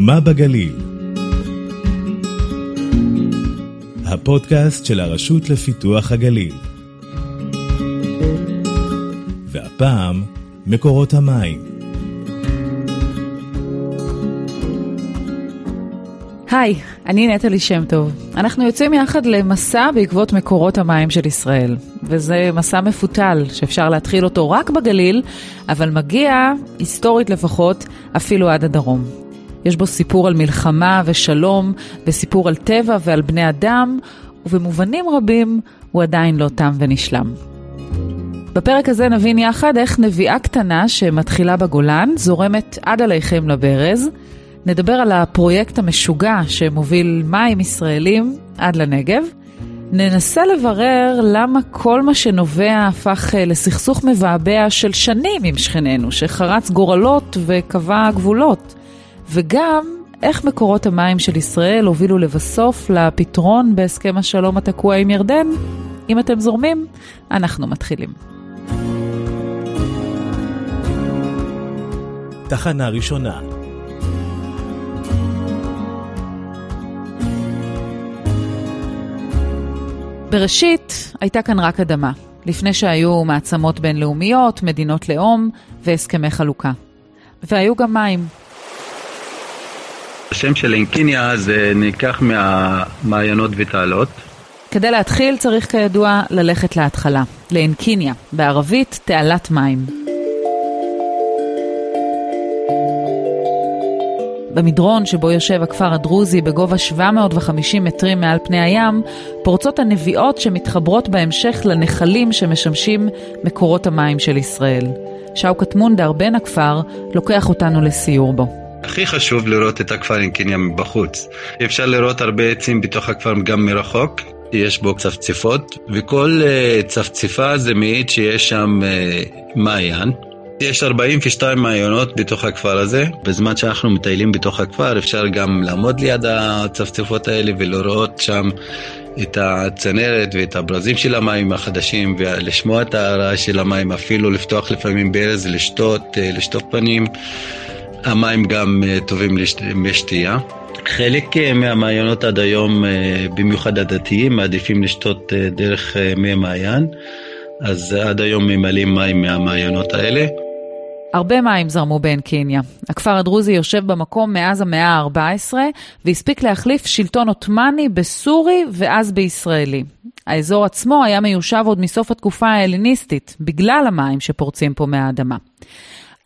מה בגליל? הפודקאסט של הרשות לפיתוח הגליל. והפעם, מקורות המים. היי, אני נטלי שם טוב. אנחנו יוצאים יחד למסע בעקבות מקורות המים של ישראל. וזה מסע מפותל, שאפשר להתחיל אותו רק בגליל, אבל מגיע, היסטורית לפחות, אפילו עד הדרום. יש בו סיפור על מלחמה ושלום, וסיפור על טבע ועל בני אדם, ובמובנים רבים הוא עדיין לא תם ונשלם. בפרק הזה נבין יחד איך נביאה קטנה שמתחילה בגולן, זורמת עד עליכם לברז. נדבר על הפרויקט המשוגע שמוביל מים ישראלים עד לנגב. ננסה לברר למה כל מה שנובע הפך אה, לסכסוך מבעבע של שנים עם שכנינו, שחרץ גורלות וקבע גבולות. וגם איך מקורות המים של ישראל הובילו לבסוף לפתרון בהסכם השלום התקוע עם ירדן. אם אתם זורמים, אנחנו מתחילים. תחנה ראשונה בראשית הייתה כאן רק אדמה, לפני שהיו מעצמות בינלאומיות, מדינות לאום והסכמי חלוקה. והיו גם מים. השם של אינקיניה זה ניקח מהמעיינות ותעלות. כדי להתחיל צריך כידוע ללכת להתחלה, לאנקיניה, בערבית תעלת מים. במדרון שבו יושב הכפר הדרוזי בגובה 750 מטרים מעל פני הים, פורצות הנביעות שמתחברות בהמשך לנחלים שמשמשים מקורות המים של ישראל. שאוקת מונדר, בן הכפר, לוקח אותנו לסיור בו. הכי חשוב לראות את הכפר אינקיניה מבחוץ. אפשר לראות הרבה עצים בתוך הכפר גם מרחוק. יש בו צפצפות, וכל uh, צפצפה זה מעיד שיש שם uh, מעיין. יש 42 מעיינות בתוך הכפר הזה. בזמן שאנחנו מטיילים בתוך הכפר אפשר גם לעמוד ליד הצפצפות האלה ולראות שם את הצנרת ואת הברזים של המים החדשים ולשמוע את הרעש של המים, אפילו לפתוח לפעמים ברז, לשתות, אה, לשטוף פנים. המים גם אה, טובים לשתייה. חלק אה, מהמעיינות עד היום, במיוחד הדתיים, מעדיפים לשתות דרך מי מעיין, אז עד היום ממלאים מים מהמעיינות האלה. הרבה מים זרמו בעין קיניה. הכפר הדרוזי יושב במקום מאז המאה ה-14 והספיק להחליף שלטון עות'מאני בסורי ואז בישראלי. האזור עצמו היה מיושב עוד מסוף התקופה ההלניסטית, בגלל המים שפורצים פה מהאדמה.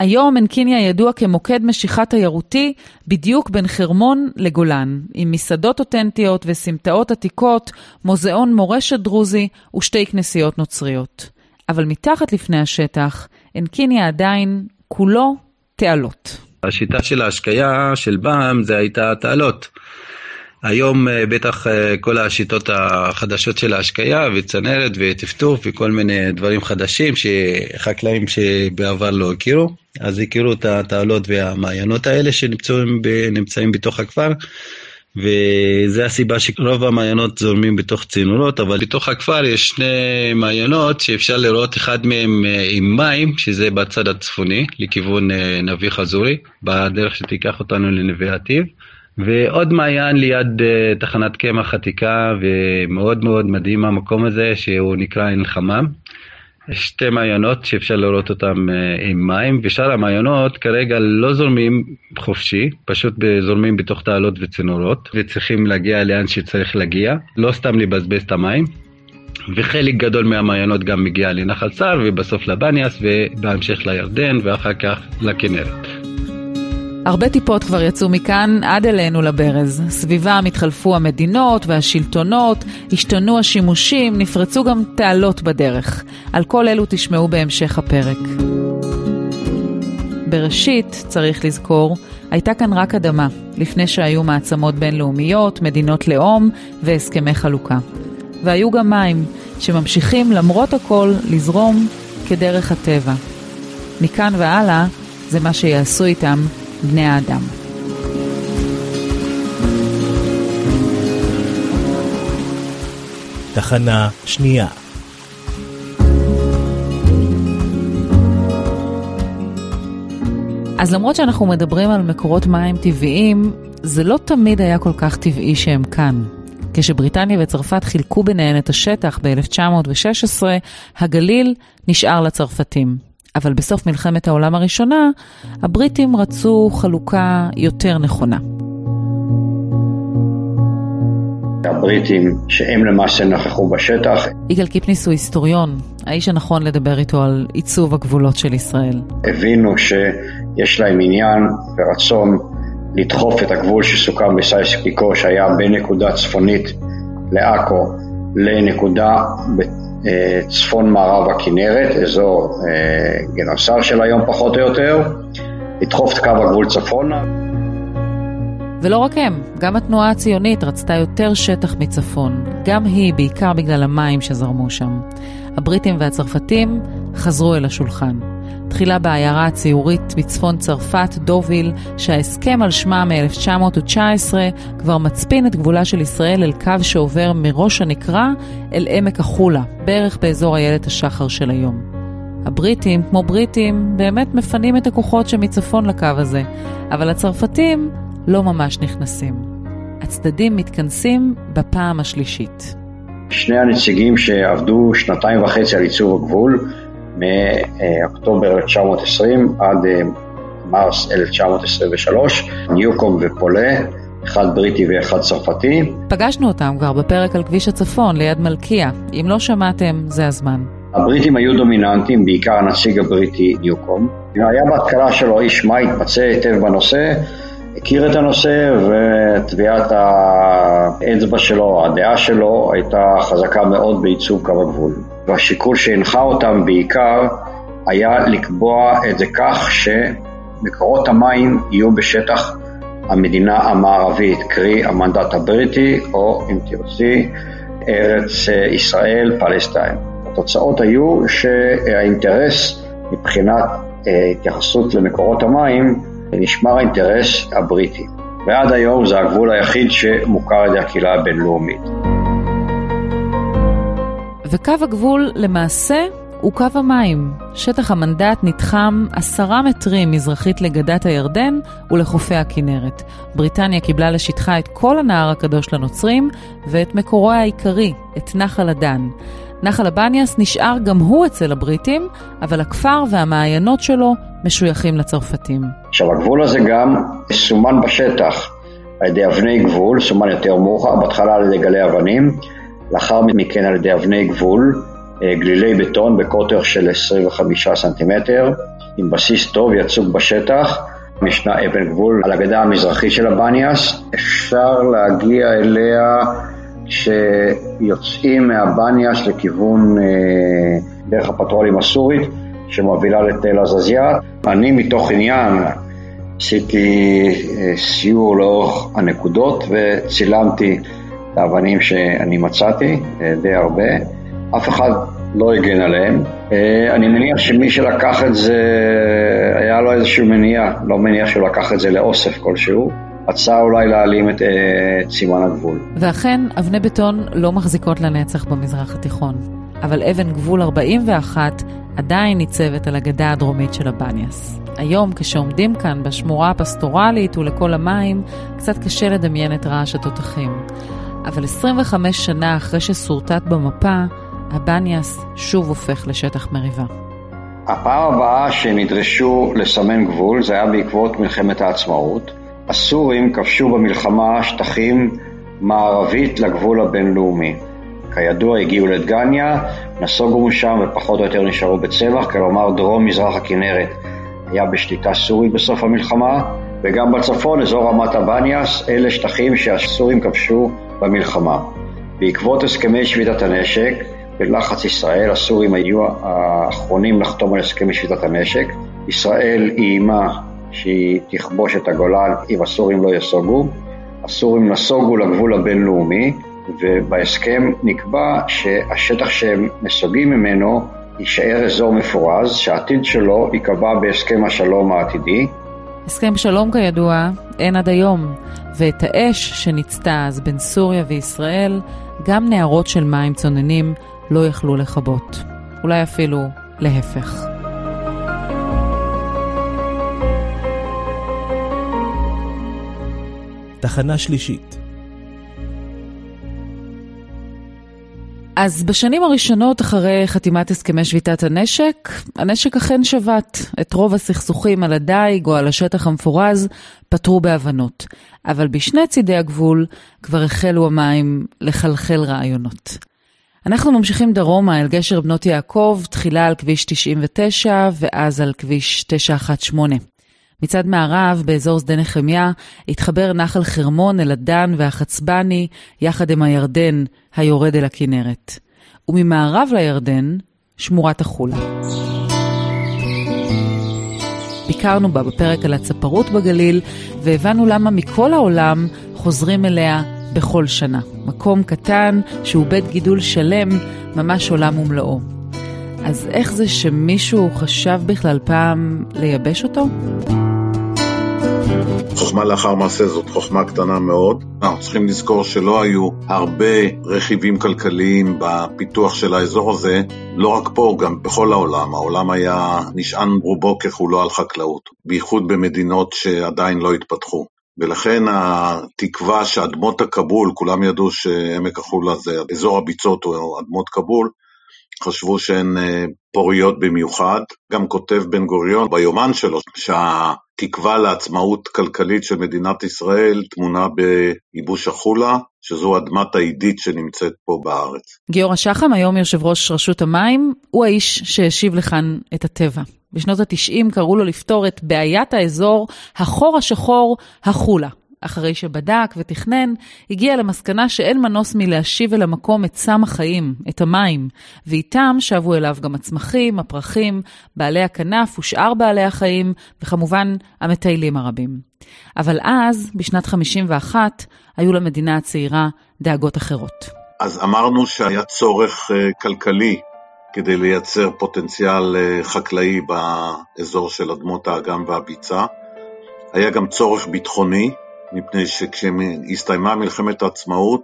היום עין קיניה ידוע כמוקד משיכה תיירותי בדיוק בין חרמון לגולן, עם מסעדות אותנטיות וסמטאות עתיקות, מוזיאון מורשת דרוזי ושתי כנסיות נוצריות. אבל מתחת לפני השטח, עין קיניה עדיין כולו תעלות. השיטה של ההשקיה של פעם זה הייתה תעלות. היום אה, בטח אה, כל השיטות החדשות של ההשקיה וצנרת וטפטוף וכל מיני דברים חדשים שחקלאים שבעבר לא הכירו, אז הכירו את התעלות והמעיינות האלה שנמצאים בתוך הכפר. וזה הסיבה שרוב המעיינות זורמים בתוך צינורות, אבל בתוך הכפר יש שני מעיינות שאפשר לראות אחד מהם אה, עם מים, שזה בצד הצפוני, לכיוון נביא חזורי, בדרך שתיקח אותנו לנווה עתיב. ועוד מעיין ליד uh, תחנת קמח עתיקה ומאוד מאוד מדהים המקום הזה שהוא נקרא עין חמם. שתי מעיינות שאפשר לראות אותם uh, עם מים, ושאר המעיינות כרגע לא זורמים חופשי, פשוט זורמים בתוך תעלות וצינורות, וצריכים להגיע לאן שצריך להגיע, לא סתם לבזבז את המים. וחלק גדול מהמעיינות גם מגיע לנחל סער, ובסוף לבניאס, ובהמשך לירדן, ואחר כך לכנרת. הרבה טיפות כבר יצאו מכאן עד אלינו לברז. סביבם התחלפו המדינות והשלטונות, השתנו השימושים, נפרצו גם תעלות בדרך. על כל אלו תשמעו בהמשך הפרק. בראשית, צריך לזכור, הייתה כאן רק אדמה, לפני שהיו מעצמות בינלאומיות, מדינות לאום והסכמי חלוקה. והיו גם מים, שממשיכים למרות הכל לזרום כדרך הטבע. מכאן והלאה, זה מה שיעשו איתם בני האדם. תחנה שנייה אז למרות שאנחנו מדברים על מקורות מים טבעיים, זה לא תמיד היה כל כך טבעי שהם כאן. כשבריטניה וצרפת חילקו ביניהן את השטח ב-1916, הגליל נשאר לצרפתים. אבל בסוף מלחמת העולם הראשונה, הבריטים רצו חלוקה יותר נכונה. הבריטים, שהם למעשה נכחו בשטח. יגאל קיפניס הוא היסטוריון, האיש הנכון לדבר איתו על עיצוב הגבולות של ישראל. הבינו שיש להם עניין ורצון לדחוף את הגבול שסוכם בסייס פיקו, שהיה בין נקודה צפונית לעכו לנקודה בצפון מערב הכנרת, אזור אה, גנוסר של היום פחות או יותר, לדחוף את קו הגבול צפונה. ולא רק הם, גם התנועה הציונית רצתה יותר שטח מצפון, גם היא, בעיקר בגלל המים שזרמו שם. הבריטים והצרפתים חזרו אל השולחן. תחילה בעיירה הציורית בצפון צרפת, דוביל, שההסכם על שמה מ-1919 כבר מצפין את גבולה של ישראל אל קו שעובר מראש הנקרה אל עמק החולה, בערך באזור איילת השחר של היום. הבריטים, כמו בריטים, באמת מפנים את הכוחות שמצפון לקו הזה, אבל הצרפתים לא ממש נכנסים. הצדדים מתכנסים בפעם השלישית. שני הנציגים שעבדו שנתיים וחצי על עיצוב הגבול, מאוקטובר 1920 עד אה, מרס 1923, ניוקום ופולה, אחד בריטי ואחד צרפתי. פגשנו אותם כבר בפרק על כביש הצפון ליד מלכיה. אם לא שמעתם, זה הזמן. הבריטים היו דומיננטים, בעיקר הנציג הבריטי ניוקום. היה בהתחלה שלו איש מה התמצא היטב בנושא, הכיר את הנושא וטביעת האצבע שלו, הדעה שלו, הייתה חזקה מאוד בעיצוב קו הגבול. והשיקול שהנחה אותם בעיקר היה לקבוע את זה כך שמקורות המים יהיו בשטח המדינה המערבית, קרי המנדט הבריטי, או אם תרצי, ארץ ישראל, פלסטיין. התוצאות היו שהאינטרס מבחינת אה, התייחסות למקורות המים נשמר האינטרס הבריטי. ועד היום זה הגבול היחיד שמוכר על ידי הקהילה הבינלאומית. וקו הגבול למעשה הוא קו המים. שטח המנדט נתחם עשרה מטרים מזרחית לגדת הירדן ולחופי הכנרת. בריטניה קיבלה לשטחה את כל הנהר הקדוש לנוצרים ואת מקורו העיקרי, את נחל הדן. נחל הבניאס נשאר גם הוא אצל הבריטים, אבל הכפר והמעיינות שלו משויכים לצרפתים. עכשיו הגבול הזה גם סומן בשטח על ידי אבני גבול, סומן יותר מאוחר, בהתחלה על ידי גלי אבנים, לאחר מכן על ידי אבני גבול, אה, גלילי בטון בקוטר של 25 סנטימטר, עם בסיס טוב יצוג בשטח. ישנה אבן גבול על הגדה המזרחית של הבניאס, אפשר להגיע אליה כשיוצאים מהבניאס לכיוון אה, דרך הפטרולים הסורית שמובילה לתל עזזיה. אני מתוך עניין עשיתי אה, סיור לאורך הנקודות וצילמתי האבנים שאני מצאתי, אה, די הרבה. אף אחד לא הגן עליהם. אני מניח שמי שלקח את זה, היה לו איזשהו מניע, לא מניח שהוא לקח את זה לאוסף כלשהו. רצה אולי להעלים את, את סימן הגבול. ואכן, אבני בטון לא מחזיקות לנצח במזרח התיכון. אבל אבן גבול 41 עדיין ניצבת על הגדה הדרומית של הבניאס. היום, כשעומדים כאן בשמורה הפסטורלית ולכל המים, קצת קשה לדמיין את רעש התותחים. אבל 25 שנה אחרי ששורטט במפה, הבניאס שוב הופך לשטח מריבה. הפעם הבאה שנדרשו לסמן גבול זה היה בעקבות מלחמת העצמאות. הסורים כבשו במלחמה שטחים מערבית לגבול הבינלאומי. כידוע הגיעו לדגניה, נסוגו משם ופחות או יותר נשארו בצבח, כלומר דרום-מזרח הכנרת היה בשליטה סורית בסוף המלחמה, וגם בצפון, אזור רמת הבניאס, אלה שטחים שהסורים כבשו במלחמה. בעקבות הסכמי שביתת הנשק, בלחץ ישראל, הסורים היו האחרונים לחתום על הסכמי שביתת הנשק. ישראל איימה שהיא תכבוש את הגולן אם הסורים לא יסוגו. הסורים נסוגו לגבול הבינלאומי, ובהסכם נקבע שהשטח שהם נסוגים ממנו יישאר אזור מפורז, שהעתיד שלו ייקבע בהסכם השלום העתידי. הסכם שלום כידוע אין עד היום, ואת האש שניצתה אז בין סוריה וישראל, גם נהרות של מים צוננים לא יכלו לכבות. אולי אפילו להפך. תחנה שלישית אז בשנים הראשונות אחרי חתימת הסכמי שביתת הנשק, הנשק אכן שבת. את רוב הסכסוכים על הדייג או על השטח המפורז פתרו בהבנות. אבל בשני צידי הגבול כבר החלו המים לחלחל רעיונות. אנחנו ממשיכים דרומה אל גשר בנות יעקב, תחילה על כביש 99 ואז על כביש 918. מצד מערב, באזור שדה נחמיה, התחבר נחל חרמון אל הדן והחצבני, יחד עם הירדן היורד אל הכנרת. וממערב לירדן, שמורת החולה. ביקרנו בה בפרק על הצפרות בגליל, והבנו למה מכל העולם חוזרים אליה בכל שנה. מקום קטן שהוא בית גידול שלם, ממש עולם ומלואו. אז איך זה שמישהו חשב בכלל פעם לייבש אותו? חוכמה לאחר מעשה זאת חוכמה קטנה מאוד. אנחנו צריכים לזכור שלא היו הרבה רכיבים כלכליים בפיתוח של האזור הזה, לא רק פה, גם בכל העולם. העולם היה נשען רובו ככולו על חקלאות, בייחוד במדינות שעדיין לא התפתחו. ולכן התקווה שאדמות הכבול, כולם ידעו שעמק החולה זה אזור הביצות או אדמות כבול, חשבו שהן אה, פוריות במיוחד. גם כותב בן גוריון ביומן שלו שהתקווה לעצמאות כלכלית של מדינת ישראל טמונה בייבוש החולה, שזו אדמת העידית שנמצאת פה בארץ. גיורא שחם, היום יושב ראש רשות המים, הוא האיש שהשיב לכאן את הטבע. בשנות ה-90 קראו לו לפתור את בעיית האזור החור השחור החולה. אחרי שבדק ותכנן, הגיע למסקנה שאין מנוס מלהשיב אל המקום את סם החיים, את המים, ואיתם שבו אליו גם הצמחים, הפרחים, בעלי הכנף ושאר בעלי החיים, וכמובן המטיילים הרבים. אבל אז, בשנת 51, היו למדינה הצעירה דאגות אחרות. אז אמרנו שהיה צורך uh, כלכלי כדי לייצר פוטנציאל uh, חקלאי באזור של אדמות האגם והביצה. היה גם צורך ביטחוני, מפני שכשהסתיימה מלחמת העצמאות,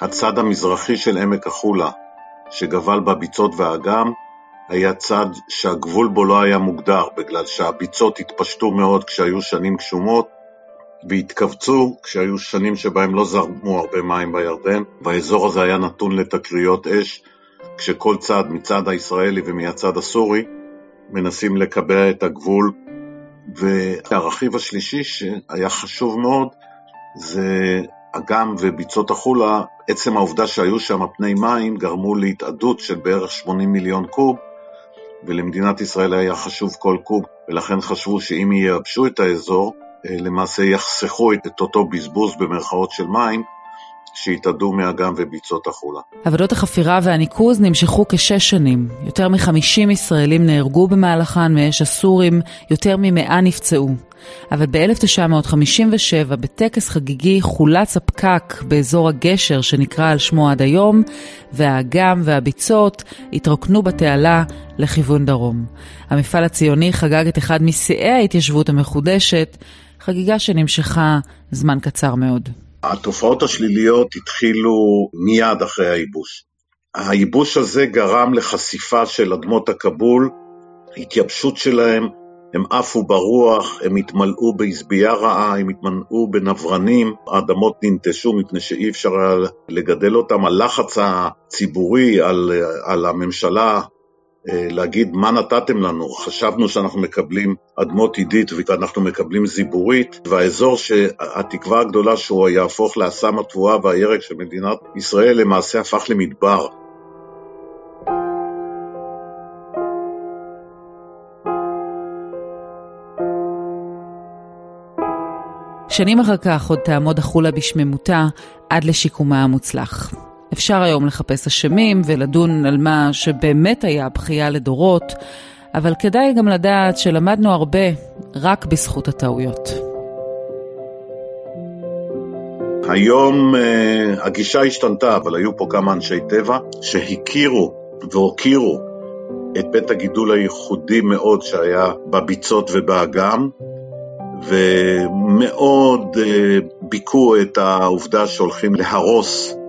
הצד המזרחי של עמק החולה, שגבל בביצות והאגם, היה צד שהגבול בו לא היה מוגדר, בגלל שהביצות התפשטו מאוד כשהיו שנים גשומות, והתכווצו כשהיו שנים שבהם לא זרמו הרבה מים בירדן, והאזור הזה היה נתון לתקריות אש, כשכל צד, מצד הישראלי ומהצד הסורי, מנסים לקבע את הגבול והרכיב השלישי שהיה חשוב מאוד זה אגם וביצות החולה, עצם העובדה שהיו שם פני מים גרמו להתאדות של בערך 80 מיליון קוב ולמדינת ישראל היה חשוב כל קוב ולכן חשבו שאם ייבשו את האזור אה, למעשה יחסכו את אותו בזבוז במרכאות של מים שהתאדו מאגם וביצות החולה. עבודות החפירה והניקוז נמשכו כשש שנים. יותר מ-50 ישראלים נהרגו במהלכן מאש הסורים, יותר מ-100 נפצעו. אבל ב-1957, בטקס חגיגי, חולץ הפקק באזור הגשר שנקרא על שמו עד היום, והאגם והביצות התרוקנו בתעלה לכיוון דרום. המפעל הציוני חגג את אחד משיאי ההתיישבות המחודשת, חגיגה שנמשכה זמן קצר מאוד. התופעות השליליות התחילו מיד אחרי הייבוש. הייבוש הזה גרם לחשיפה של אדמות הכבול, התייבשות שלהם, הם עפו ברוח, הם התמלאו בעזבייה רעה, הם התמלאו בנברנים, האדמות ננטשו מפני שאי אפשר היה לגדל אותם, הלחץ הציבורי על, על הממשלה להגיד מה נתתם לנו, חשבנו שאנחנו מקבלים אדמות עידית ואנחנו מקבלים זיבורית, והאזור שהתקווה הגדולה שהוא יהפוך לאסם התבואה והירק של מדינת ישראל למעשה הפך למדבר. שנים אחר כך עוד תעמוד החולה בשממותה עד לשיקומה המוצלח. אפשר היום לחפש אשמים ולדון על מה שבאמת היה בכייה לדורות, אבל כדאי גם לדעת שלמדנו הרבה רק בזכות הטעויות. היום uh, הגישה השתנתה, אבל היו פה כמה אנשי טבע שהכירו והוקירו את בית הגידול הייחודי מאוד שהיה בביצות ובאגם, ומאוד uh, ביכו את העובדה שהולכים להרוס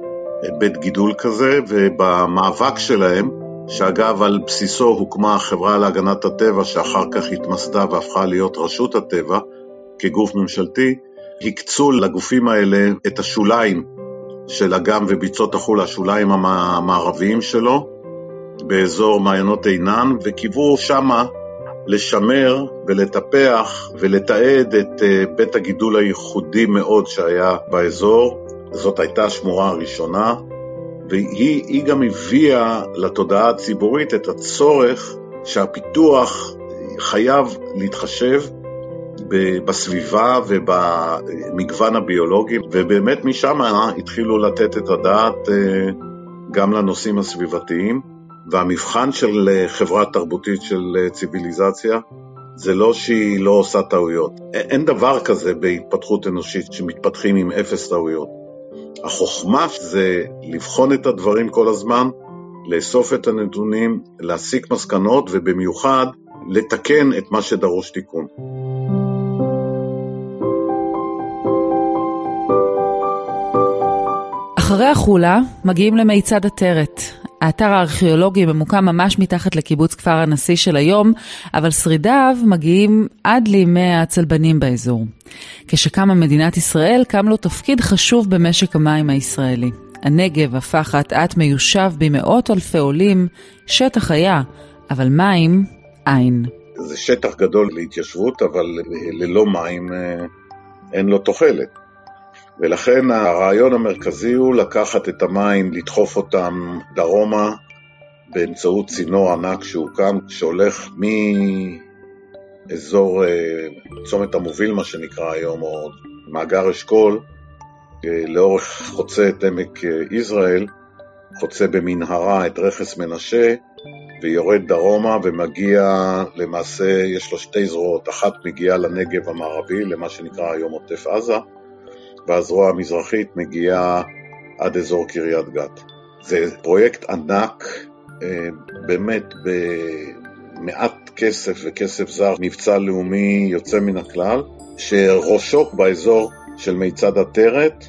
בית גידול כזה, ובמאבק שלהם, שאגב על בסיסו הוקמה החברה להגנת הטבע, שאחר כך התמסדה והפכה להיות רשות הטבע כגוף ממשלתי, הקצו לגופים האלה את השוליים של אגם וביצות החולה, השוליים המערביים שלו, באזור מעיינות עינן, וקיוו שמה לשמר ולטפח ולתעד את אה, בית הגידול הייחודי מאוד שהיה באזור. זאת הייתה השמורה הראשונה, והיא גם הביאה לתודעה הציבורית את הצורך שהפיתוח חייב להתחשב בסביבה ובמגוון הביולוגי, ובאמת משם התחילו לתת את הדעת אה, גם לנושאים הסביבתיים. והמבחן של אה, חברה תרבותית של אה, ציוויליזציה זה לא שהיא לא עושה טעויות. אין דבר כזה בהתפתחות אנושית שמתפתחים עם אפס טעויות. החוכמה זה לבחון את הדברים כל הזמן, לאסוף את הנתונים, להסיק מסקנות ובמיוחד לתקן את מה שדרוש תיקון. אחרי החולה מגיעים למיצד עטרת, האתר הארכיאולוגי ממוקם ממש מתחת לקיבוץ כפר הנשיא של היום, אבל שרידיו מגיעים עד לימי הצלבנים באזור. כשקמה מדינת ישראל, קם לו תפקיד חשוב במשק המים הישראלי. הנגב הפך אט-אט מיושב במאות אלפי עולים, שטח היה, אבל מים, אין. זה שטח גדול להתיישבות, אבל ללא מים אה, אין לו תוחלת. ולכן הרעיון המרכזי הוא לקחת את המים, לדחוף אותם דרומה באמצעות צינור ענק שהוקם, שהולך מאזור אה, צומת המוביל, מה שנקרא היום, או מאגר אשכול, אה, לאורך חוצה את עמק אה, יזרעאל, חוצה במנהרה את רכס מנשה, ויורד דרומה ומגיע, למעשה יש לו שתי זרועות, אחת מגיעה לנגב המערבי, למה שנקרא היום עוטף עזה, והזרוע המזרחית מגיעה עד אזור קריית גת. זה פרויקט ענק, אה, באמת במעט כסף וכסף זר, מבצע לאומי יוצא מן הכלל, שראשו באזור של מיצד עטרת,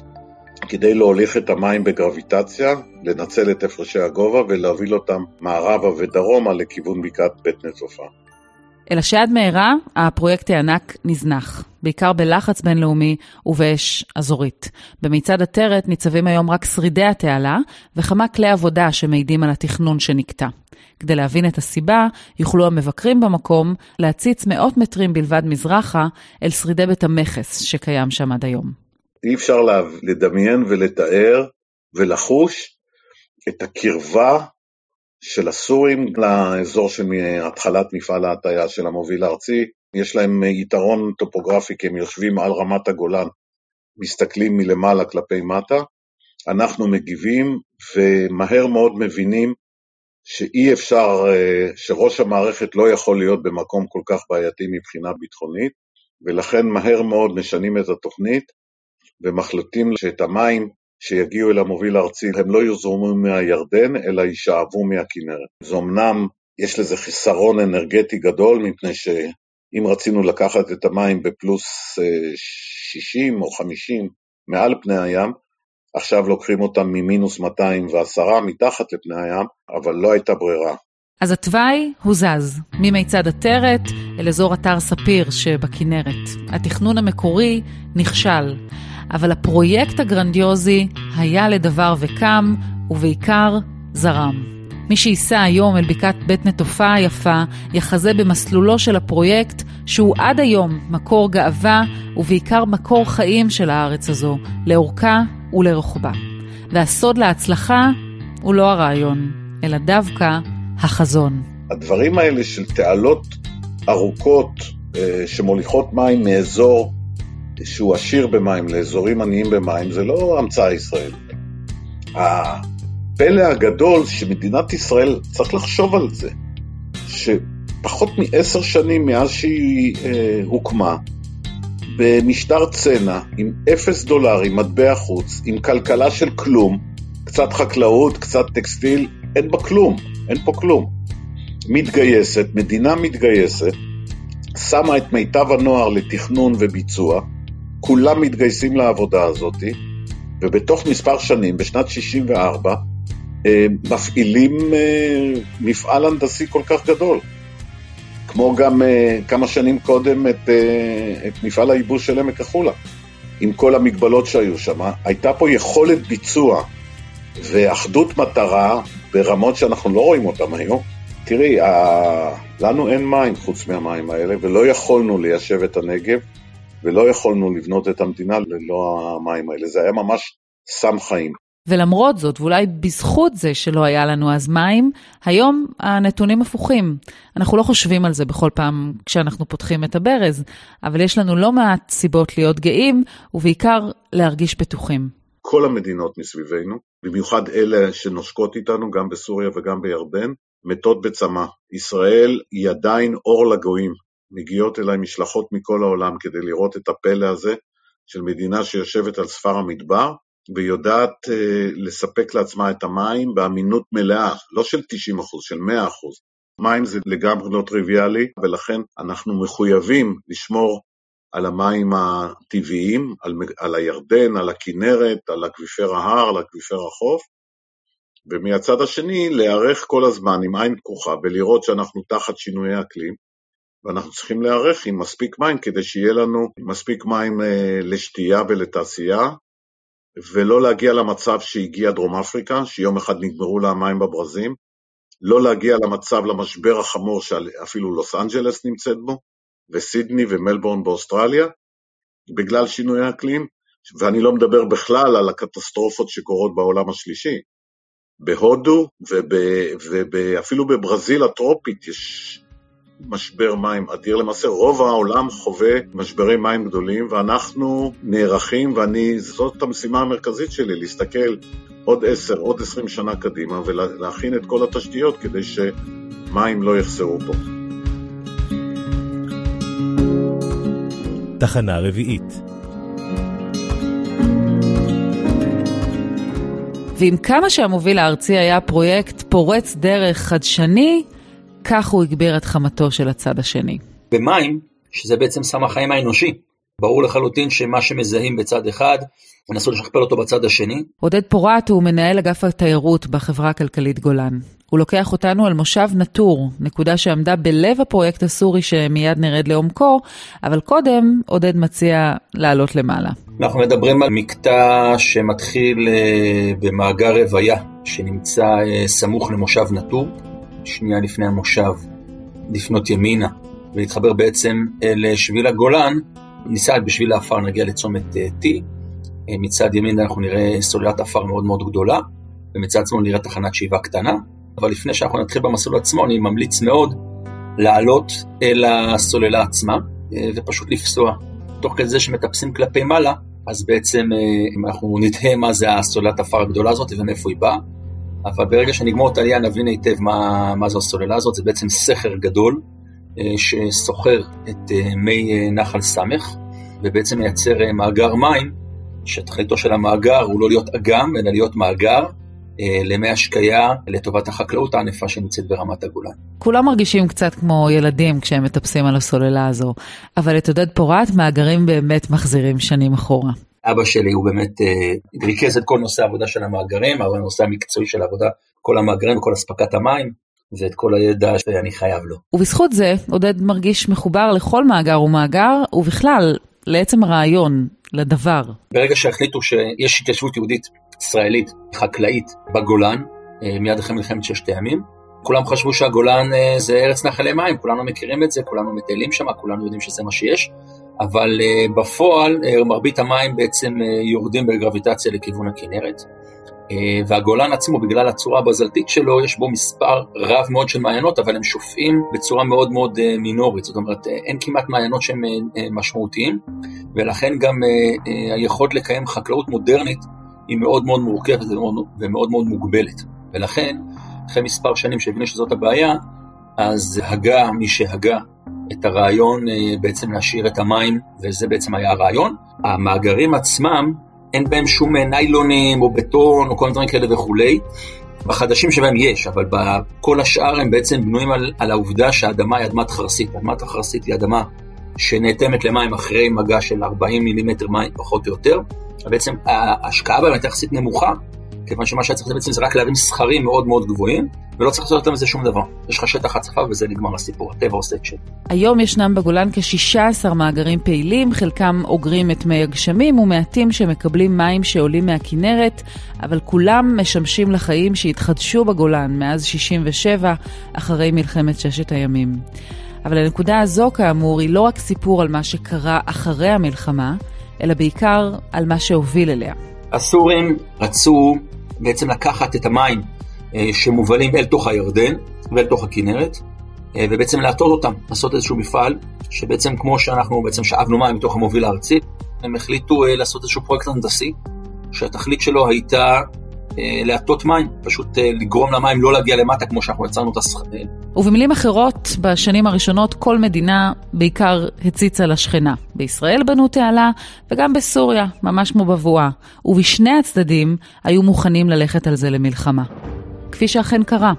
כדי להוליך את המים בגרביטציה, לנצל את הפרשי הגובה ולהוביל אותם מערבה ודרומה לכיוון בקעת בית נצופה. אלא שעד מהרה הפרויקט הענק נזנח, בעיקר בלחץ בינלאומי ובאש אזורית. במיצד עטרת ניצבים היום רק שרידי התעלה וכמה כלי עבודה שמעידים על התכנון שנקטע. כדי להבין את הסיבה, יוכלו המבקרים במקום להציץ מאות מטרים בלבד מזרחה אל שרידי בית המכס שקיים שם עד היום. אי אפשר לדמיין ולתאר ולחוש את הקרבה של הסורים לאזור של התחלת מפעל ההטייה של המוביל הארצי. יש להם יתרון טופוגרפי כי הם יושבים על רמת הגולן, מסתכלים מלמעלה כלפי מטה. אנחנו מגיבים ומהר מאוד מבינים שאי אפשר, שראש המערכת לא יכול להיות במקום כל כך בעייתי מבחינה ביטחונית, ולכן מהר מאוד משנים את התוכנית ומחליטים שאת המים שיגיעו אל המוביל הארצי, הם לא יוזרמו מהירדן, אלא יישאבו מהכנרת. זה אמנם, יש לזה חיסרון אנרגטי גדול, מפני שאם רצינו לקחת את המים בפלוס 60 אה, או 50 מעל פני הים, עכשיו לוקחים אותם ממינוס 210 מתחת לפני הים, אבל לא הייתה ברירה. אז התוואי הוזז, ממיצד עטרת אל אזור אתר ספיר שבכנרת. התכנון המקורי נכשל. אבל הפרויקט הגרנדיוזי היה לדבר וקם, ובעיקר זרם. מי שייסע היום אל בקעת בית נטופה היפה, יחזה במסלולו של הפרויקט, שהוא עד היום מקור גאווה, ובעיקר מקור חיים של הארץ הזו, לאורכה ולרוחבה. והסוד להצלחה הוא לא הרעיון, אלא דווקא החזון. הדברים האלה של תעלות ארוכות אה, שמוליכות מים מאזור שהוא עשיר במים לאזורים עניים במים, זה לא המצאה ישראלית. הפלא הגדול שמדינת ישראל, צריך לחשוב על זה, שפחות מעשר שנים מאז שהיא אה, הוקמה, במשטר צנע, עם אפס דולרים, מטבע חוץ, עם כלכלה של כלום, קצת חקלאות, קצת טקסטיל, אין בה כלום, אין פה כלום. מתגייסת, מדינה מתגייסת, שמה את מיטב הנוער לתכנון וביצוע, כולם מתגייסים לעבודה הזאת, ובתוך מספר שנים, בשנת 64, אה, מפעילים אה, מפעל הנדסי כל כך גדול. כמו גם אה, כמה שנים קודם את, את מפעל הייבוש של עמק החולה. עם כל המגבלות שהיו שם, הייתה פה יכולת ביצוע ואחדות מטרה ברמות שאנחנו לא רואים אותן היום. תראי, ה... לנו אין מים חוץ מהמים האלה, ולא יכולנו ליישב את הנגב, ולא יכולנו לבנות את המדינה ללא המים האלה. זה היה ממש סם חיים. ולמרות זאת, ואולי בזכות זה שלא היה לנו אז מים, היום הנתונים הפוכים. אנחנו לא חושבים על זה בכל פעם כשאנחנו פותחים את הברז, אבל יש לנו לא מעט סיבות להיות גאים, ובעיקר להרגיש בטוחים. כל המדינות מסביבנו, במיוחד אלה שנושקות איתנו, גם בסוריה וגם בירדן, מתות בצמא. ישראל היא עדיין אור לגויים. מגיעות אליי משלחות מכל העולם כדי לראות את הפלא הזה של מדינה שיושבת על ספר המדבר ויודעת uh, לספק לעצמה את המים באמינות מלאה, לא של 90%, של 100%. מים זה לגמרי לא טריוויאלי, ולכן אנחנו מחויבים לשמור על המים הטבעיים, על, על הירדן, על הכינרת, על אקוויפר ההר, על אקוויפר החוף, ומהצד השני להיערך כל הזמן עם עין פקוחה ולראות שאנחנו תחת שינויי אקלים, ואנחנו צריכים להיערך עם מספיק מים כדי שיהיה לנו מספיק מים אה, לשתייה ולתעשייה, ולא להגיע למצב שהגיע דרום אפריקה, שיום אחד נגמרו לה המים בברזים, לא להגיע למצב, למשבר החמור שאפילו לוס אנג'לס נמצאת בו, וסידני ומלבורן באוסטרליה, בגלל שינוי האקלים, ואני לא מדבר בכלל על הקטסטרופות שקורות בעולם השלישי. בהודו ואפילו בברזיל הטרופית יש משבר מים אדיר. למעשה רוב העולם חווה משברי מים גדולים ואנחנו נערכים, וזאת המשימה המרכזית שלי, להסתכל עוד עשר, עוד עשרים שנה קדימה ולהכין את כל התשתיות כדי שמים לא יחסרו פה. תחנה רביעית ועם כמה שהמוביל הארצי היה פרויקט פורץ דרך חדשני, כך הוא הגביר את חמתו של הצד השני. במים, שזה בעצם סם החיים האנושי, ברור לחלוטין שמה שמזהים בצד אחד, ינסו לשכפל אותו בצד השני. עודד פורט הוא מנהל אגף התיירות בחברה הכלכלית גולן. הוא לוקח אותנו על מושב נטור, נקודה שעמדה בלב הפרויקט הסורי שמיד נרד לעומקו, אבל קודם עודד מציע לעלות למעלה. אנחנו מדברים על מקטע שמתחיל אה, במאגר רוויה, שנמצא אה, סמוך למושב נטור, שנייה לפני המושב, לפנות ימינה, ולהתחבר בעצם לשביל הגולן, ניסע בשביל העפר נגיע לצומת אה, T, מצד ימין אנחנו נראה סוללת עפר מאוד מאוד גדולה, ומצד שמאל נראה תחנת שאיבה קטנה, אבל לפני שאנחנו נתחיל במסלול עצמו, אני ממליץ מאוד לעלות אל הסוללה עצמה, ופשוט לפסוע. תוך כדי זה שמטפסים כלפי מעלה, אז בעצם אנחנו נתהה מה זה הסוללת עפר הגדולה הזאת ומאיפה היא באה, אבל ברגע שנגמור את העלייה נבין היטב מה, מה זו הסוללה הזאת, זה בעצם סכר גדול שסוחר את מי נחל סמך, ובעצם מייצר מאגר מים, שתכליתו של המאגר הוא לא להיות אגם, אלא להיות מאגר, למי השקיה לטובת החקלאות הענפה שנמצאת ברמת הגולן. כולם מרגישים קצת כמו ילדים כשהם מטפסים על הסוללה הזו, אבל את עודד פורט מאגרים באמת מחזירים שנים אחורה. אבא שלי הוא באמת אה, ריכז את כל נושא העבודה של המאגרים, אבל הנושא המקצועי של העבודה, כל המאגרים וכל אספקת המים, ואת כל הידע שאני חייב לו. ובזכות זה עודד מרגיש מחובר לכל מאגר ומאגר, ובכלל לעצם הרעיון, לדבר. ברגע שהחליטו שיש התיישבות יהודית ישראלית, חקלאית, בגולן, מיד אחרי מלחמת ששת הימים. כולם חשבו שהגולן זה ארץ נחלי מים, כולנו מכירים את זה, כולנו מטיילים שם, כולנו יודעים שזה מה שיש, אבל בפועל מרבית המים בעצם יורדים בגרביטציה לכיוון הכנרת. והגולן עצמו, בגלל הצורה הבזלתית שלו, יש בו מספר רב מאוד של מעיינות, אבל הם שופעים בצורה מאוד מאוד מינורית, זאת אומרת, אין כמעט מעיינות שהם משמעותיים, ולכן גם היכולת לקיים חקלאות מודרנית היא מאוד מאוד מורכבת ומאוד מאוד מוגבלת. ולכן, אחרי מספר שנים שהבינו שזאת הבעיה, אז הגה מי שהגה את הרעיון בעצם להשאיר את המים, וזה בעצם היה הרעיון. המאגרים עצמם, אין בהם שום ניילונים או בטון או כל מיני דברים כאלה וכולי. בחדשים שבהם יש, אבל בכל השאר הם בעצם בנויים על, על העובדה שהאדמה היא אדמת חרסית. אדמת החרסית היא אדמה שנאטמת למים אחרי מגע של 40 מילימטר מים פחות או יותר. בעצם ההשקעה בהם הייתה יחסית נמוכה, כיוון שמה שהיה צריך לעשות בעצם זה רק להרים סכרים מאוד מאוד גבוהים, ולא צריך לעשות יותר מזה שום דבר. יש לך שטח הצפה וזה נגמר הסיפור, הטבע עושה את שלו. היום ישנם בגולן כ-16 מאגרים פעילים, חלקם אוגרים את מי הגשמים ומעטים שמקבלים מים שעולים מהכינרת, אבל כולם משמשים לחיים שהתחדשו בגולן מאז 67, אחרי מלחמת ששת הימים. אבל הנקודה הזו, כאמור, היא לא רק סיפור על מה שקרה אחרי המלחמה, אלא בעיקר על מה שהוביל אליה. הסורים רצו בעצם לקחת את המים אה, שמובלים אל תוך הירדן ואל תוך הכנרת, אה, ובעצם להטות אותם, לעשות איזשהו מפעל, שבעצם כמו שאנחנו בעצם שאבנו מים מתוך המוביל הארצי, הם החליטו אה, לעשות איזשהו פרויקט הנדסי, שהתכלית שלו הייתה להטות מים, פשוט לגרום למים לא להגיע למטה כמו שאנחנו יצרנו את הסכנה. ובמילים אחרות, בשנים הראשונות כל מדינה בעיקר הציצה לשכנה. בישראל בנו תעלה, וגם בסוריה, ממש כמו בבואה. ובשני הצדדים היו מוכנים ללכת על זה למלחמה. כפי שאכן קרה.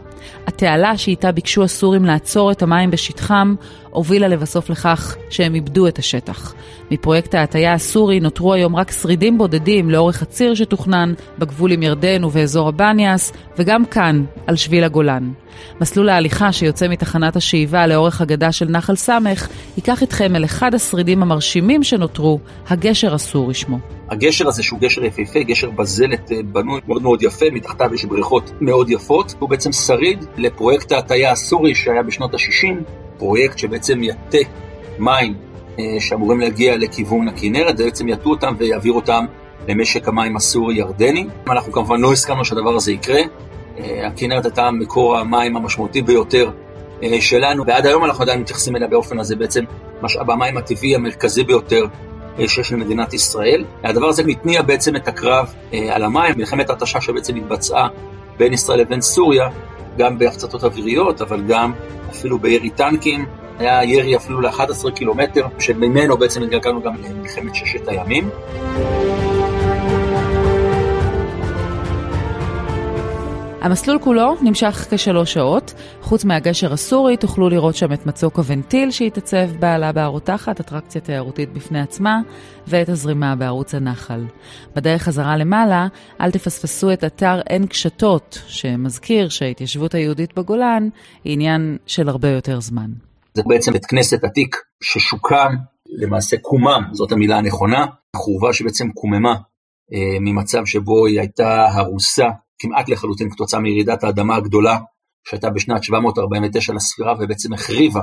התעלה שאיתה ביקשו הסורים לעצור את המים בשטחם, הובילה לבסוף לכך שהם איבדו את השטח. מפרויקט ההטייה הסורי נותרו היום רק שרידים בודדים לאורך הציר שתוכנן, בגבול עם ירדן ובאזור הבניאס, וגם כאן, על שביל הגולן. מסלול ההליכה שיוצא מתחנת השאיבה לאורך הגדה של נחל סמך, ייקח איתכם אל אחד השרידים המרשימים שנותרו, הגשר הסורי שמו. הגשר הזה שהוא גשר יפהפה, גשר בזלת אה, בנוי מאוד מאוד יפה, מתחתיו יש בריכות מאוד יפות, הוא בעצם שריד לפרויקט ההטייה הסורי שהיה בשנות ה-60, פרויקט שבעצם יטה מים אה, שאמורים להגיע לכיוון הכנרת, ובעצם יטו אותם ויעביר אותם למשק המים הסורי-ירדני. אנחנו כמובן לא הסכמנו שהדבר הזה יקרה, אה, הכנרת הייתה מקור המים המשמעותי ביותר שלנו, ועד היום אנחנו עדיין מתייחסים אליה באופן הזה, בעצם משאב המים הטבעי המרכזי ביותר שיש למדינת ישראל. הדבר הזה מתניע בעצם את הקרב אה, על המים, מלחמת התשה שבעצם התבצעה בין ישראל לבין סוריה, גם בהפצצות אוויריות, אבל גם אפילו בירי טנקים. היה ירי אפילו ל-11 קילומטר, שממנו בעצם התגלגלנו גם למלחמת ששת הימים. המסלול כולו נמשך כשלוש שעות. חוץ מהגשר הסורי, תוכלו לראות שם את מצוק הוונטיל שהתעצב בעלה בערותחת, אטרקציה תיירותית בפני עצמה, ואת הזרימה בערוץ הנחל. בדרך חזרה למעלה, אל תפספסו את אתר עין קשתות, שמזכיר שההתיישבות היהודית בגולן היא עניין של הרבה יותר זמן. זה בעצם בית כנסת עתיק ששוקם, למעשה קומם, זאת המילה הנכונה, חורבה שבעצם קוממה אה, ממצב שבו היא הייתה הרוסה כמעט לחלוטין כתוצאה מירידת האדמה הגדולה שהייתה בשנת 749 לספירה ובעצם החריבה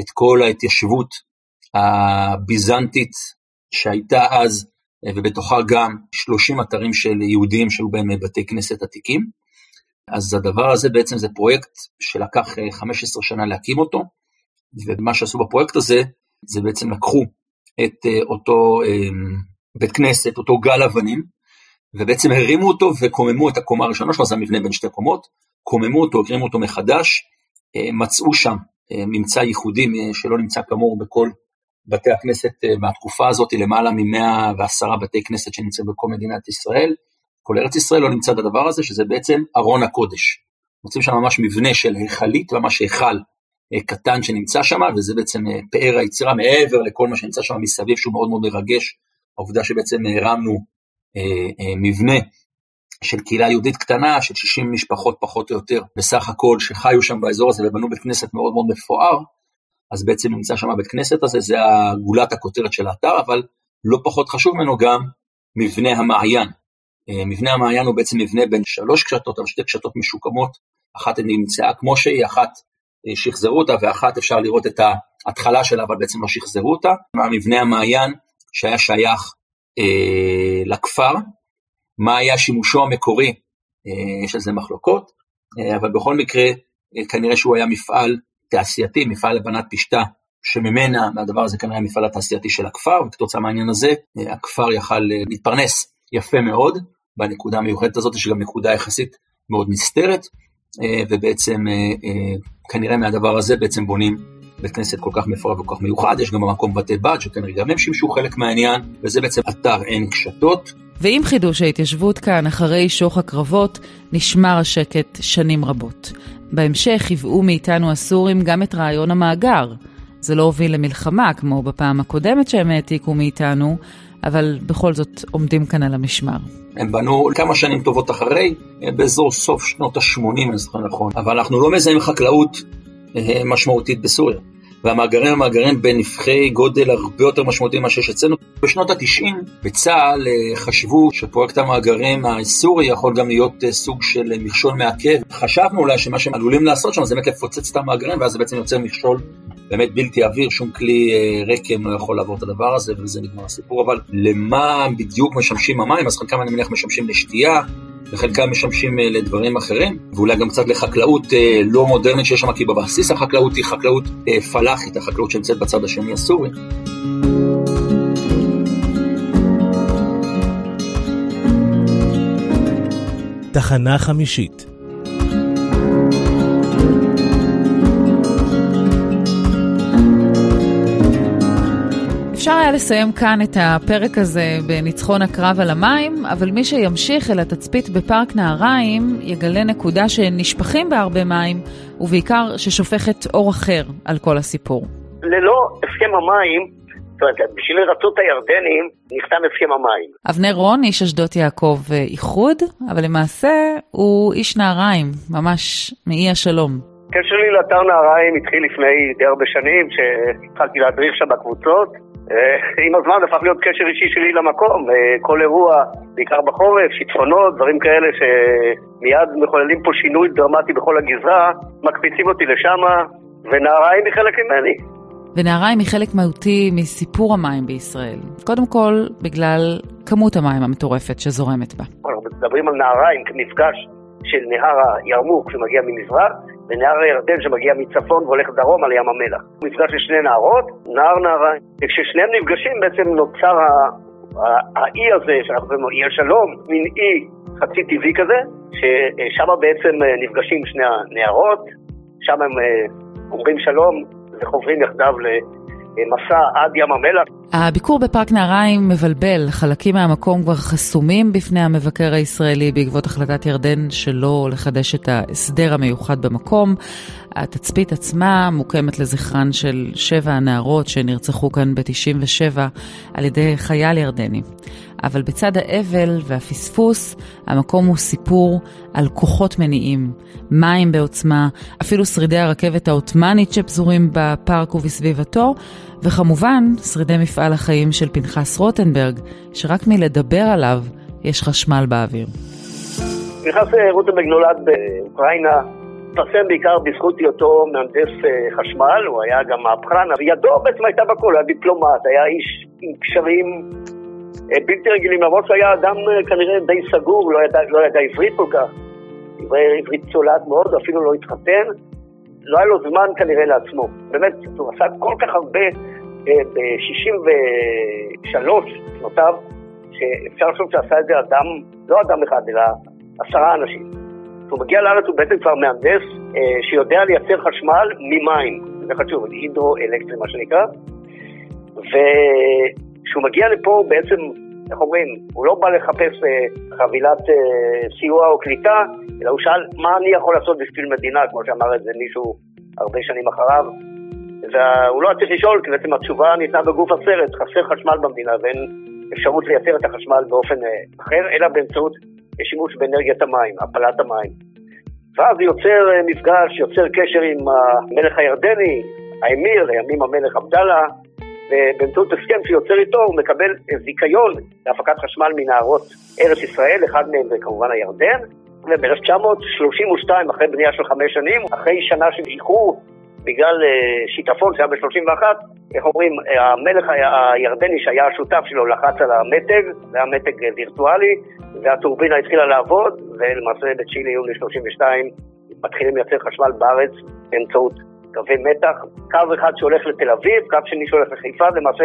את כל ההתיישבות הביזנטית שהייתה אז ובתוכה גם 30 אתרים של יהודים שהיו בהם בתי כנסת עתיקים. אז הדבר הזה בעצם זה פרויקט שלקח 15 שנה להקים אותו, ומה שעשו בפרויקט הזה, זה בעצם לקחו את אותו בית כנסת, אותו גל אבנים, ובעצם הרימו אותו וקוממו את הקומה הראשונה שלו, זה המבנה בין שתי קומות, קוממו אותו, הרימו אותו מחדש, אה, מצאו שם אה, ממצא ייחודי שלא נמצא כאמור בכל בתי הכנסת אה, מהתקופה הזאת, למעלה מ-110 בתי כנסת שנמצאים בכל מדינת ישראל, כל ארץ ישראל לא נמצא את הדבר הזה, שזה בעצם ארון הקודש. מוצאים שם ממש מבנה של היכלית, ממש היכל קטן שנמצא שם, וזה בעצם פאר היצירה מעבר לכל מה שנמצא שם מסביב, שהוא מאוד מאוד מרגש, העובדה שבעצם הרמנו אה, אה, מבנה של קהילה יהודית קטנה של 60 משפחות פחות או יותר בסך הכל שחיו שם באזור הזה ובנו בית כנסת מאוד מאוד מפואר, אז בעצם נמצא שם הבית כנסת הזה, זה גולת הכותרת של האתר, אבל לא פחות חשוב ממנו גם מבנה המעיין. אה, מבנה המעיין הוא בעצם מבנה בין שלוש קשתות, אבל שתי קשתות משוקמות, אחת נמצאה כמו שהיא, אחת שחזרו אותה ואחת אפשר לראות את ההתחלה שלה, אבל בעצם לא שחזרו אותה. המבנה המעיין שהיה שייך אה, לכפר, מה היה שימושו המקורי, אה, יש על זה מחלוקות, אה, אבל בכל מקרה אה, כנראה שהוא היה מפעל תעשייתי, מפעל לבנת פשטה, שממנה, מהדבר הזה כנראה המפעל התעשייתי של הכפר, וכתוצאה מהעניין הזה אה, הכפר יכל אה, להתפרנס יפה מאוד, בנקודה המיוחדת הזאת יש גם נקודה יחסית מאוד נסתרת, אה, ובעצם אה, אה, כנראה מהדבר הזה בעצם בונים בית כנסת כל כך מפואר וכל כך מיוחד, יש גם במקום בתי בד, שכנראה גם הם שימשו חלק מהעניין, וזה בעצם אתר עין קשתות. ועם חידוש ההתיישבות כאן, אחרי שוך הקרבות, נשמר השקט שנים רבות. בהמשך היוו מאיתנו הסורים גם את רעיון המאגר. זה לא הוביל למלחמה, כמו בפעם הקודמת שהם העתיקו מאיתנו, אבל בכל זאת עומדים כאן על המשמר. הם בנו כמה שנים טובות אחרי, באזור סוף שנות ה-80, אני זוכר נכון, אבל אנחנו לא מזהים חקלאות אה, משמעותית בסוריה. והמאגרים הם מאגרים בנפחי גודל הרבה יותר משמעותיים ממה שיש אצלנו. בשנות ה-90 בצה"ל אה, חשבו שפרויקט המאגרים הסורי יכול גם להיות אה, סוג של מכשול מעכב. חשבנו אולי שמה שהם עלולים לעשות שם זה באמת לפוצץ את המאגרים ואז זה בעצם יוצר מכשול באמת בלתי עביר, שום כלי אה, רקם לא יכול לעבור את הדבר הזה וזה נגמר הסיפור. אבל למה בדיוק משמשים המים? אז חלקם אני מניח משמשים לשתייה. וחלקם משמשים אה, לדברים אחרים, ואולי גם קצת לחקלאות אה, לא מודרנית שיש שם, כי בבסיס החקלאות היא חקלאות אה, פלאחית, החקלאות שנמצאת בצד השני הסורי. תחנה חמישית אפשר היה לסיים כאן את הפרק הזה בניצחון הקרב על המים, אבל מי שימשיך אל התצפית בפארק נהריים יגלה נקודה שנשפכים בה הרבה מים, ובעיקר ששופכת אור אחר על כל הסיפור. ללא הסכם המים, זאת אומרת, בשביל לרצות הירדנים, נחתם הסכם המים. אבנר רון, איש אשדות יעקב איחוד, אבל למעשה הוא איש נהריים, ממש מאי השלום. הקשר לי לאתר נהריים התחיל לפני די הרבה שנים, שהתחלתי להדריך שם בקבוצות. אה, עם הזמן הפך להיות קשר אישי שלי למקום, אה, כל אירוע, בעיקר בחורף, שיטפונות, דברים כאלה שמיד מחוללים פה שינוי דרמטי בכל הגזרה, מקפיצים אותי לשם, ונהריים היא חלק ממני. ונהריים היא חלק מהותי מסיפור המים בישראל. קודם כל, בגלל כמות המים המטורפת שזורמת בה. אנחנו מדברים על נהריים כמפגש של נהר הירמוק שמגיע ממזרח, ונהר הירדן שמגיע מצפון והולך דרום על ים המלח. מפגש של שני נהרות, נהר נהריים. וכששניהם נפגשים בעצם נוצר האי הזה, שאנחנו קוראים לו אי השלום, מין אי חצי טבעי כזה, ששם בעצם נפגשים שני הנהרות, שם הם אה, אומרים שלום וחוברים יחדיו מסע עד ים המלח. הביקור בפארק נהריים מבלבל, חלקים מהמקום כבר חסומים בפני המבקר הישראלי בעקבות החלטת ירדן שלא לחדש את ההסדר המיוחד במקום. התצפית עצמה מוקמת לזכרן של שבע הנערות שנרצחו כאן ב-97 על ידי חייל ירדני. אבל בצד האבל והפספוס, המקום הוא סיפור על כוחות מניעים, מים בעוצמה, אפילו שרידי הרכבת העות'מאנית שפזורים בפארק ובסביבתו, וכמובן, שרידי מפעל החיים של פנחס רוטנברג, שרק מלדבר עליו יש חשמל באוויר. פנחס אה, רוטנברג נולד באוקראינה, התפרסם בעיקר בזכות היותו מהנדס אה, חשמל, הוא היה גם מהפכן, וידו בעצם הייתה בכל, היה דיפלומט, היה איש עם קשרים בלתי רגילים, למרות שהוא היה אדם כנראה די סגור, לא ידע, לא ידע עברית כל כך, עברית צולעת מאוד, אפילו לא התחתן, לא היה לו זמן כנראה לעצמו. באמת, הוא עשה כל כך הרבה אה, ב-63 שנותיו, שאפשר לחשוב שעשה את זה אדם, לא אדם אחד, אלא עשרה אנשים. כשהוא מגיע לארץ הוא בעצם כבר מהנדס אה, שיודע לייצר חשמל ממים, זה חשוב, הידרו-אלקטרי מה שנקרא, וכשהוא מגיע לפה הוא בעצם, איך אומרים, הוא לא בא לחפש אה, חבילת אה, סיוע או קליטה, אלא הוא שאל מה אני יכול לעשות בשביל מדינה, כמו שאמר את זה מישהו הרבה שנים אחריו, והוא לא היה צריך לשאול, כי בעצם התשובה ניתנה בגוף הסרט, חסר חשמל במדינה ואין אפשרות לייצר את החשמל באופן אה, אחר, אלא באמצעות שימוש באנרגיית המים, הפלת המים. ואז יוצר אה, מפגש, יוצר קשר עם המלך הירדני, האמיר, לימים המלך עבדאללה, ובאמצעות הסכם שיוצר איתו הוא מקבל זיכיון להפקת חשמל מנהרות ארץ ישראל, אחד מהם זה כמובן הירדן, וב-1932, אחרי בנייה של חמש שנים, אחרי שנה של איחור בגלל אה, שיטפון שהיה ב-31, איך אומרים, המלך הירדני שהיה השותף שלו לחץ על המתג, זה היה מתג וירטואלי, והטורבינה התחילה לעבוד, ולמעשה ב-9 ליוני 32 מתחילים לייצר חשמל בארץ באמצעות קווי מתח, קו אחד שהולך לתל אביב, קו שני שהולך לחיפה, למעשה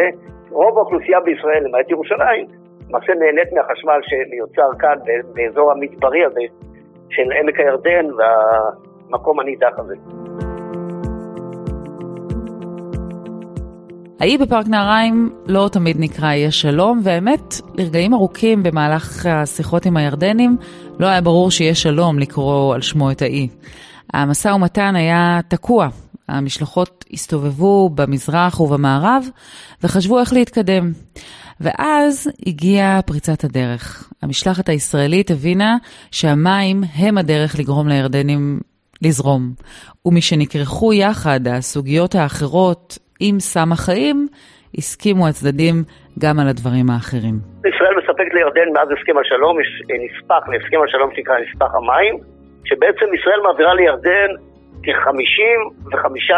רוב האוכלוסייה בישראל, למעט ירושלים, למעשה נהנית מהחשמל שמיוצר כאן באזור המדברי הזה של עמק הירדן והמקום הנידח הזה. האי בפארק נהריים לא תמיד נקרא אי השלום, והאמת, לרגעים ארוכים במהלך השיחות עם הירדנים, לא היה ברור שיהיה שלום לקרוא על שמו את האי. המשא ומתן היה תקוע. המשלחות הסתובבו במזרח ובמערב וחשבו איך להתקדם. ואז הגיעה פריצת הדרך. המשלחת הישראלית הבינה שהמים הם הדרך לגרום לירדנים לזרום. ומשנכרכו יחד הסוגיות האחרות עם סם החיים, הסכימו הצדדים גם על הדברים האחרים. ישראל מספקת לירדן מאז הסכם השלום, יש נספח להסכם השלום שנקרא נספח המים, שבעצם ישראל מעבירה לירדן כ-55,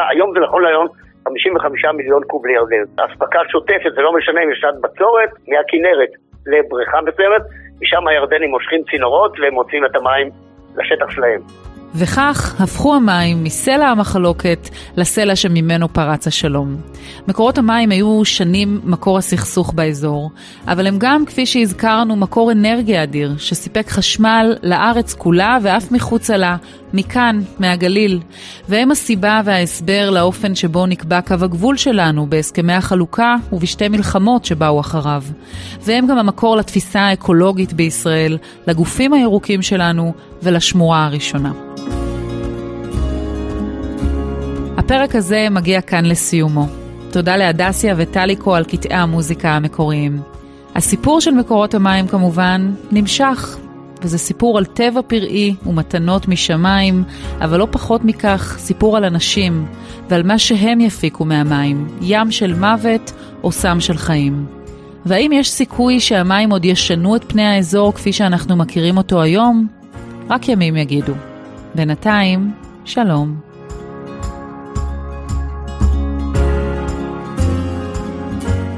היום זה נכון להיום, 55 מיליון קוב לירדן. אספקה שוטפת, זה לא משנה אם יש שעת בצורת, מהכנרת לבריכה מסוימת, משם הירדנים מושכים צינורות והם מוציאים את המים לשטח שלהם. וכך הפכו המים מסלע המחלוקת לסלע שממנו פרץ השלום. מקורות המים היו שנים מקור הסכסוך באזור, אבל הם גם, כפי שהזכרנו, מקור אנרגיה אדיר, שסיפק חשמל לארץ כולה ואף מחוצה לה, מכאן, מהגליל. והם הסיבה וההסבר לאופן שבו נקבע קו הגבול שלנו בהסכמי החלוקה ובשתי מלחמות שבאו אחריו. והם גם המקור לתפיסה האקולוגית בישראל, לגופים הירוקים שלנו ולשמורה הראשונה. הפרק הזה מגיע כאן לסיומו. תודה להדסיה וטליקו על קטעי המוזיקה המקוריים. הסיפור של מקורות המים כמובן נמשך, וזה סיפור על טבע פראי ומתנות משמיים, אבל לא פחות מכך, סיפור על אנשים ועל מה שהם יפיקו מהמים, ים של מוות או סם של חיים. והאם יש סיכוי שהמים עוד ישנו את פני האזור כפי שאנחנו מכירים אותו היום? רק ימים יגידו. בינתיים, שלום.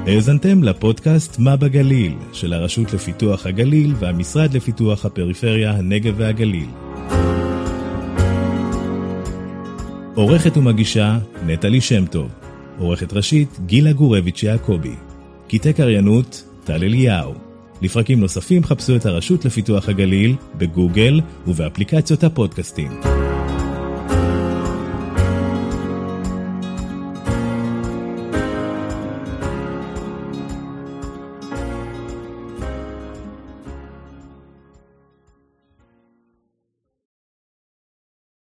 האזנתם לפודקאסט מה בגליל של הרשות לפיתוח הגליל והמשרד לפיתוח הפריפריה, הנגב והגליל. עורכת ומגישה נטלי שם טוב. עורכת ראשית גילה גורביץ' יעקבי. קטעי קריינות טל אליהו. לפרקים נוספים חפשו את הרשות לפיתוח הגליל בגוגל ובאפליקציות הפודקאסטים.